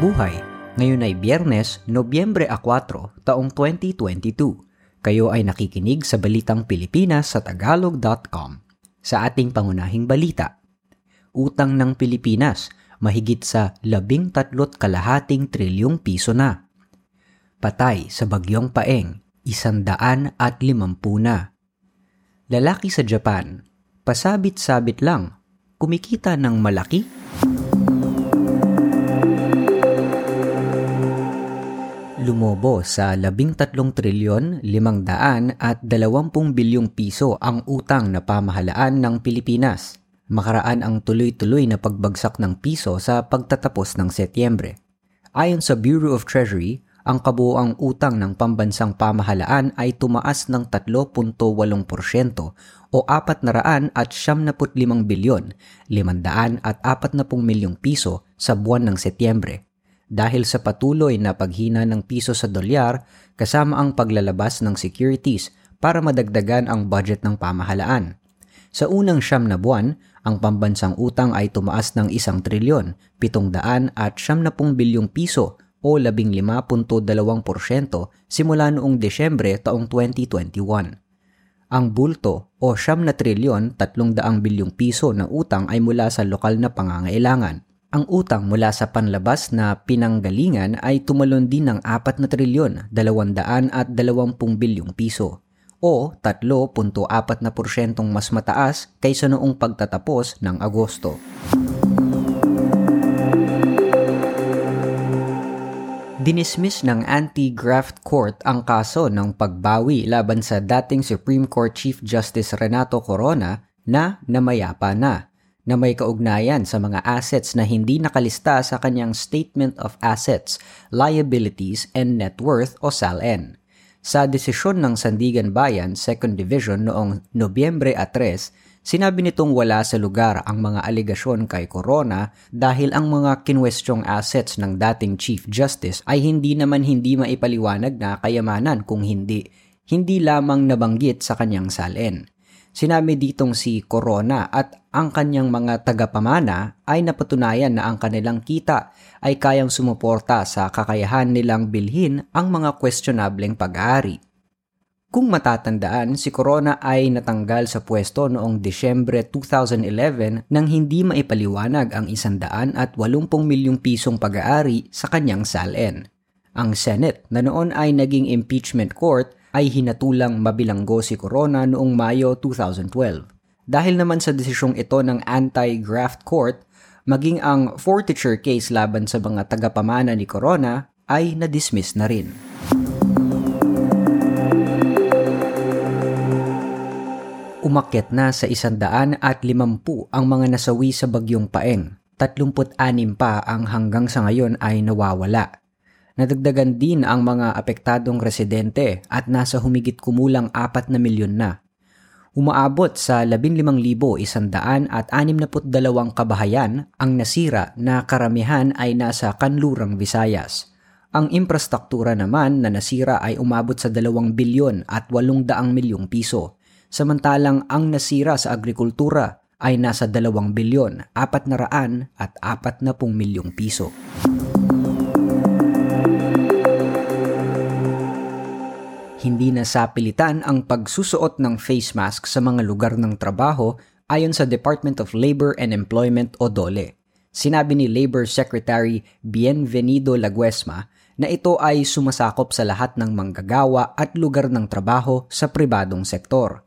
buhay. Ngayon ay Biyernes, Nobyembre 4, taong 2022. Kayo ay nakikinig sa Balitang Pilipinas sa Tagalog.com. Sa ating pangunahing balita, utang ng Pilipinas mahigit sa 13 kalahating trilyong piso na. Patay sa bagyong paeng, isandaan at limampu na. Lalaki sa Japan, pasabit-sabit lang, kumikita ng malaki lumobo sa 13 trilyon 500 at 20 bilyong piso ang utang na pamahalaan ng Pilipinas. Makaraan ang tuloy-tuloy na pagbagsak ng piso sa pagtatapos ng Setyembre. Ayon sa Bureau of Treasury, ang kabuoang utang ng pambansang pamahalaan ay tumaas ng 3.8% o 400 at 75 bilyon, 500 at 40 milyong piso sa buwan ng Setyembre dahil sa patuloy na paghina ng piso sa dolyar kasama ang paglalabas ng securities para madagdagan ang budget ng pamahalaan. Sa unang siyam na buwan, ang pambansang utang ay tumaas ng isang trilyon, pitong daan at siyam na pong bilyong piso o 15.2% simula noong Desyembre taong 2021. Ang bulto o siyam na trilyon, tatlong daang bilyong piso na utang ay mula sa lokal na pangangailangan ang utang mula sa panlabas na pinanggalingan ay tumalon din ng 4 na trilyon, 200 at 20 bilyong piso o 3.4% mas mataas kaysa noong pagtatapos ng Agosto. Dinismiss ng Anti-Graft Court ang kaso ng pagbawi laban sa dating Supreme Court Chief Justice Renato Corona na namayapa na na may kaugnayan sa mga assets na hindi nakalista sa kanyang Statement of Assets, Liabilities, and Net Worth o SALN. Sa desisyon ng Sandigan Bayan, 2nd Division noong Nobyembre 3, sinabi nitong wala sa lugar ang mga aligasyon kay Corona dahil ang mga kinwestyong assets ng dating Chief Justice ay hindi naman hindi maipaliwanag na kayamanan kung hindi, hindi lamang nabanggit sa kanyang SALN. Sinabi ditong si Corona at ang kanyang mga tagapamana ay napatunayan na ang kanilang kita ay kayang sumuporta sa kakayahan nilang bilhin ang mga questionableng pag-aari. Kung matatandaan, si Corona ay natanggal sa pwesto noong Disyembre 2011 nang hindi maipaliwanag ang 180 milyong pisong pag-aari sa kanyang SALN. Ang Senate na noon ay naging impeachment court ay hinatulang mabilanggo si Corona noong Mayo 2012. Dahil naman sa desisyong ito ng anti-graft court, maging ang forfeiture case laban sa mga tagapamana ni Corona ay na-dismiss na rin. Umakyat na sa isandaan at limampu ang mga nasawi sa bagyong paeng. 36 pa ang hanggang sa ngayon ay nawawala. Nadagdagan din ang mga apektadong residente at nasa humigit kumulang 4 na milyon na. Umaabot sa 15,100 at 62 kabahayan ang nasira na karamihan ay nasa kanlurang Visayas. Ang infrastruktura naman na nasira ay umabot sa 2 bilyon at 800 milyong piso. Samantalang ang nasira sa agrikultura ay nasa 2 bilyon, 400 at 40 milyong piso. Hindi na sapilitan ang pagsusuot ng face mask sa mga lugar ng trabaho ayon sa Department of Labor and Employment o DOLE. Sinabi ni Labor Secretary Bienvenido Laguesma na ito ay sumasakop sa lahat ng manggagawa at lugar ng trabaho sa pribadong sektor.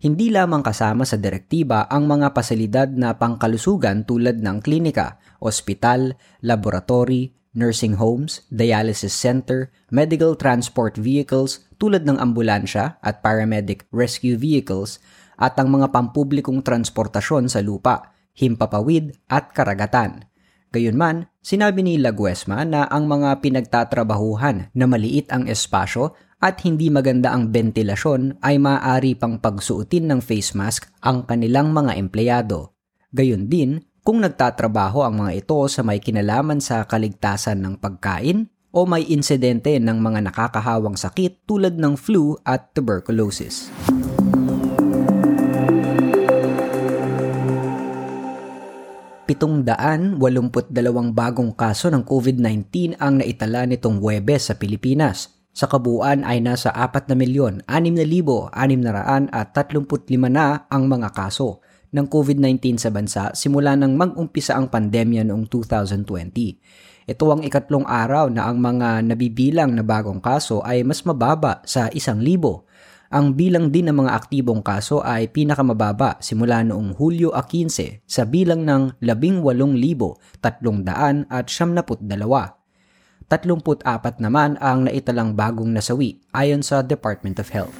Hindi lamang kasama sa direktiba ang mga pasilidad na pangkalusugan tulad ng klinika, ospital, laboratory, nursing homes, dialysis center, medical transport vehicles tulad ng ambulansya at paramedic rescue vehicles at ang mga pampublikong transportasyon sa lupa, himpapawid at karagatan. Gayunman, sinabi ni Laguesma na ang mga pinagtatrabahuhan na maliit ang espasyo at hindi maganda ang ventilasyon ay maaari pang pagsuotin ng face mask ang kanilang mga empleyado. Gayon din, kung nagtatrabaho ang mga ito sa may kinalaman sa kaligtasan ng pagkain o may insidente ng mga nakakahawang sakit tulad ng flu at tuberculosis. 782 bagong kaso ng COVID-19 ang naitala nitong Webes sa Pilipinas. Sa kabuuan ay nasa 4,6,635 na ang mga kaso ng COVID-19 sa bansa simula nang mag-umpisa ang pandemya noong 2020. Ito ang ikatlong araw na ang mga nabibilang na bagong kaso ay mas mababa sa isang libo ang bilang din ng mga aktibong kaso ay pinakamababa simula noong Hulyo 15 sa bilang ng 18,372. 34 naman ang naitalang bagong nasawi ayon sa Department of Health.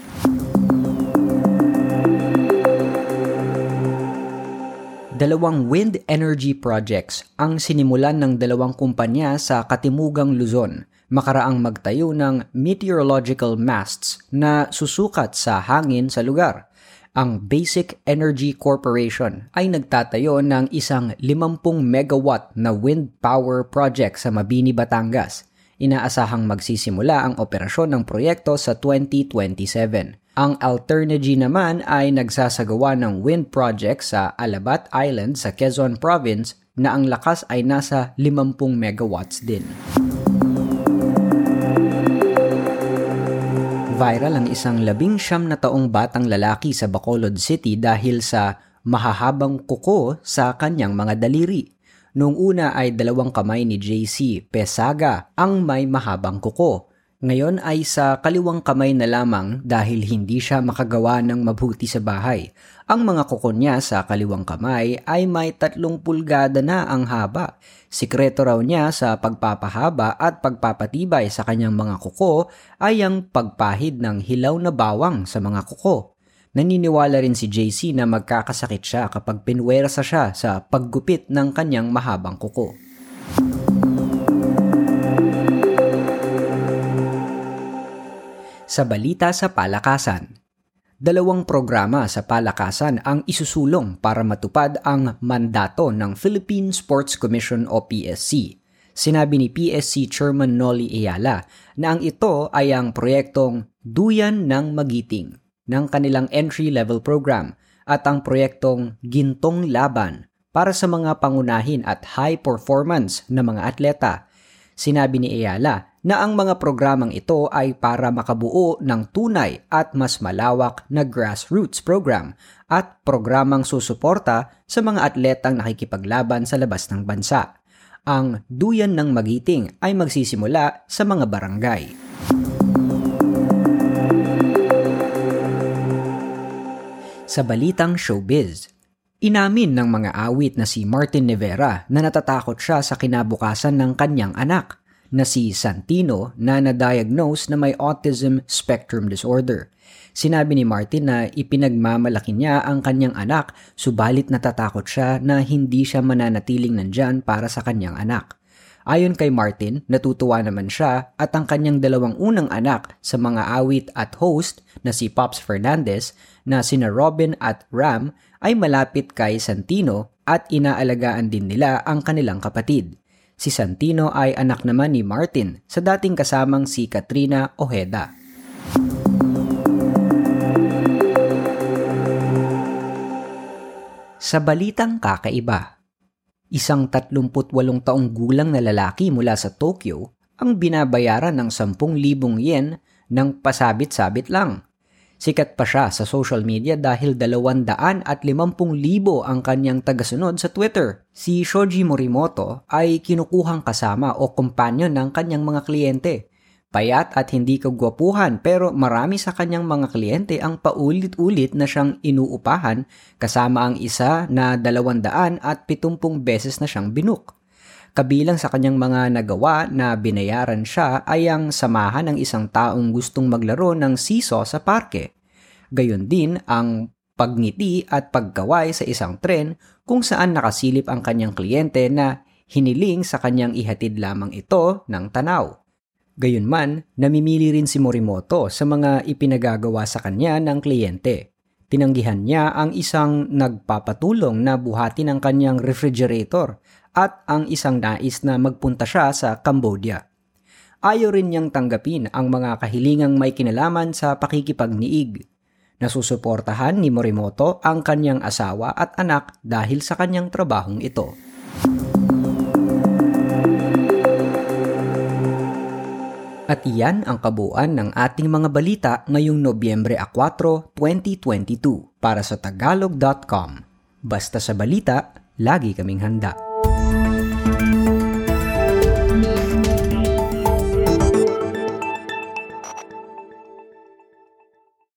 Dalawang wind energy projects ang sinimulan ng dalawang kumpanya sa Katimugang Luzon makaraang magtayo ng meteorological masts na susukat sa hangin sa lugar. Ang Basic Energy Corporation ay nagtatayo ng isang 50 megawatt na wind power project sa Mabini, Batangas. Inaasahang magsisimula ang operasyon ng proyekto sa 2027. Ang Alternergy naman ay nagsasagawa ng wind project sa Alabat Island sa Quezon Province na ang lakas ay nasa 50 megawatts din. Viral ang isang labing siyam na taong batang lalaki sa Bacolod City dahil sa mahahabang kuko sa kanyang mga daliri. Noong una ay dalawang kamay ni JC Pesaga ang may mahabang kuko ngayon ay sa kaliwang kamay na lamang dahil hindi siya makagawa ng mabuti sa bahay. Ang mga kuko niya sa kaliwang kamay ay may tatlong pulgada na ang haba. Sikreto raw niya sa pagpapahaba at pagpapatibay sa kanyang mga kuko ay ang pagpahid ng hilaw na bawang sa mga kuko. Naniniwala rin si JC na magkakasakit siya kapag pinwersa siya sa paggupit ng kanyang mahabang kuko. Sa balita sa palakasan. Dalawang programa sa palakasan ang isusulong para matupad ang mandato ng Philippine Sports Commission o PSC. Sinabi ni PSC Chairman Nolly Ayala na ang ito ay ang proyektong Duyan ng Magiting ng kanilang entry-level program at ang proyektong Gintong Laban para sa mga pangunahin at high performance na mga atleta. Sinabi ni Ayala na ang mga programang ito ay para makabuo ng tunay at mas malawak na grassroots program at programang susuporta sa mga atletang nakikipaglaban sa labas ng bansa. Ang Duyan ng Magiting ay magsisimula sa mga barangay. Sa balitang showbiz, Inamin ng mga awit na si Martin Rivera na natatakot siya sa kinabukasan ng kanyang anak na si Santino na na-diagnose na may autism spectrum disorder. Sinabi ni Martin na ipinagmamalaki niya ang kanyang anak subalit natatakot siya na hindi siya mananatiling nandyan para sa kanyang anak. Ayon kay Martin, natutuwa naman siya at ang kanyang dalawang unang anak sa mga awit at host na si Pops Fernandez na sina Robin at Ram ay malapit kay Santino at inaalagaan din nila ang kanilang kapatid. Si Santino ay anak naman ni Martin sa dating kasamang si Katrina Ojeda. Sa balitang kakaiba, isang 38 taong gulang na lalaki mula sa Tokyo ang binabayaran ng 10,000 yen ng pasabit-sabit lang Sikat pa siya sa social media dahil 250,000 ang kanyang tagasunod sa Twitter. Si Shoji Morimoto ay kinukuhang kasama o kumpanyo ng kanyang mga kliyente. Payat at hindi kagwapuhan pero marami sa kanyang mga kliyente ang paulit-ulit na siyang inuupahan kasama ang isa na 270 beses na siyang binuk. Kabilang sa kanyang mga nagawa na binayaran siya ay ang samahan ng isang taong gustong maglaro ng siso sa parke. Gayon din ang pagngiti at pagkaway sa isang tren kung saan nakasilip ang kanyang kliyente na hiniling sa kanyang ihatid lamang ito ng tanaw. Gayunman, namimili rin si Morimoto sa mga ipinagagawa sa kanya ng kliyente. Tinanggihan niya ang isang nagpapatulong na buhati ng kanyang refrigerator at ang isang nais na magpunta siya sa Cambodia. Ayaw rin niyang tanggapin ang mga kahilingang may kinalaman sa pakikipagniig. Nasusuportahan ni Morimoto ang kanyang asawa at anak dahil sa kanyang trabahong ito. At iyan ang kabuuan ng ating mga balita ngayong Nobyembre 4, 2022 para sa tagalog.com. Basta sa balita, lagi kaming handa.